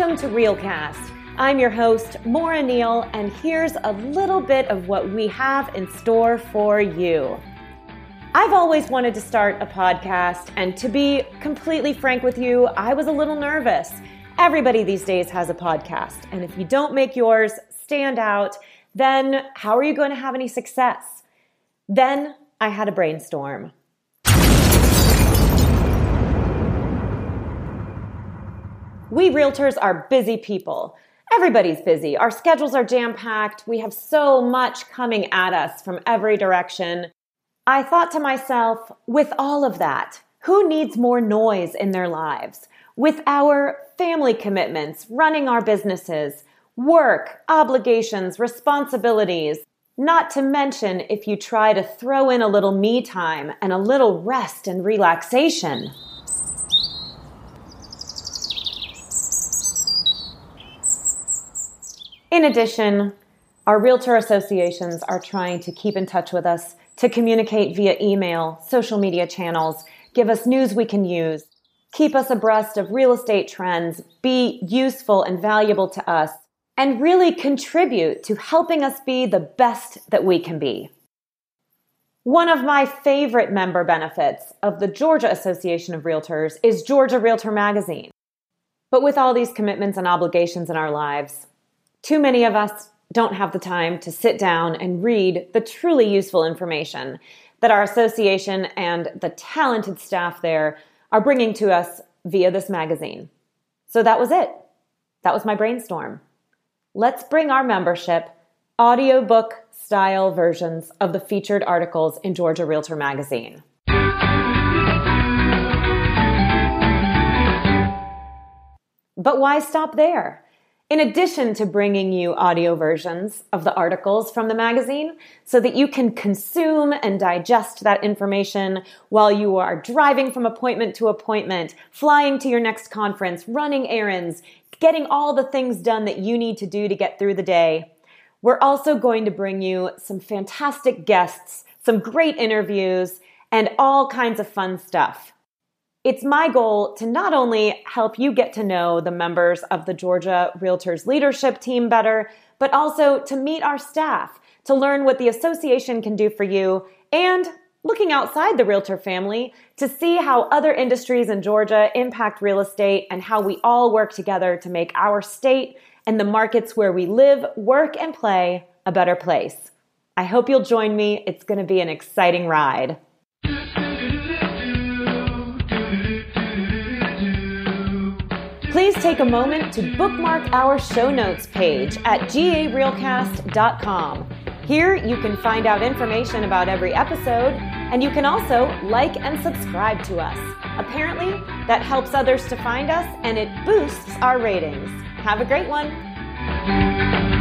to Realcast. I'm your host, Maura Neal, and here's a little bit of what we have in store for you. I've always wanted to start a podcast, and to be completely frank with you, I was a little nervous. Everybody these days has a podcast, and if you don't make yours stand out, then how are you going to have any success? Then I had a brainstorm. We realtors are busy people. Everybody's busy. Our schedules are jam packed. We have so much coming at us from every direction. I thought to myself, with all of that, who needs more noise in their lives? With our family commitments, running our businesses, work, obligations, responsibilities, not to mention if you try to throw in a little me time and a little rest and relaxation. In addition, our realtor associations are trying to keep in touch with us to communicate via email, social media channels, give us news we can use, keep us abreast of real estate trends, be useful and valuable to us, and really contribute to helping us be the best that we can be. One of my favorite member benefits of the Georgia Association of Realtors is Georgia Realtor Magazine. But with all these commitments and obligations in our lives, too many of us don't have the time to sit down and read the truly useful information that our association and the talented staff there are bringing to us via this magazine. So that was it. That was my brainstorm. Let's bring our membership audiobook style versions of the featured articles in Georgia Realtor magazine. But why stop there? In addition to bringing you audio versions of the articles from the magazine so that you can consume and digest that information while you are driving from appointment to appointment, flying to your next conference, running errands, getting all the things done that you need to do to get through the day. We're also going to bring you some fantastic guests, some great interviews, and all kinds of fun stuff. It's my goal to not only help you get to know the members of the Georgia Realtors leadership team better, but also to meet our staff, to learn what the association can do for you, and looking outside the realtor family to see how other industries in Georgia impact real estate and how we all work together to make our state and the markets where we live, work, and play a better place. I hope you'll join me. It's going to be an exciting ride. Please take a moment to bookmark our show notes page at garealcast.com. Here you can find out information about every episode, and you can also like and subscribe to us. Apparently, that helps others to find us and it boosts our ratings. Have a great one.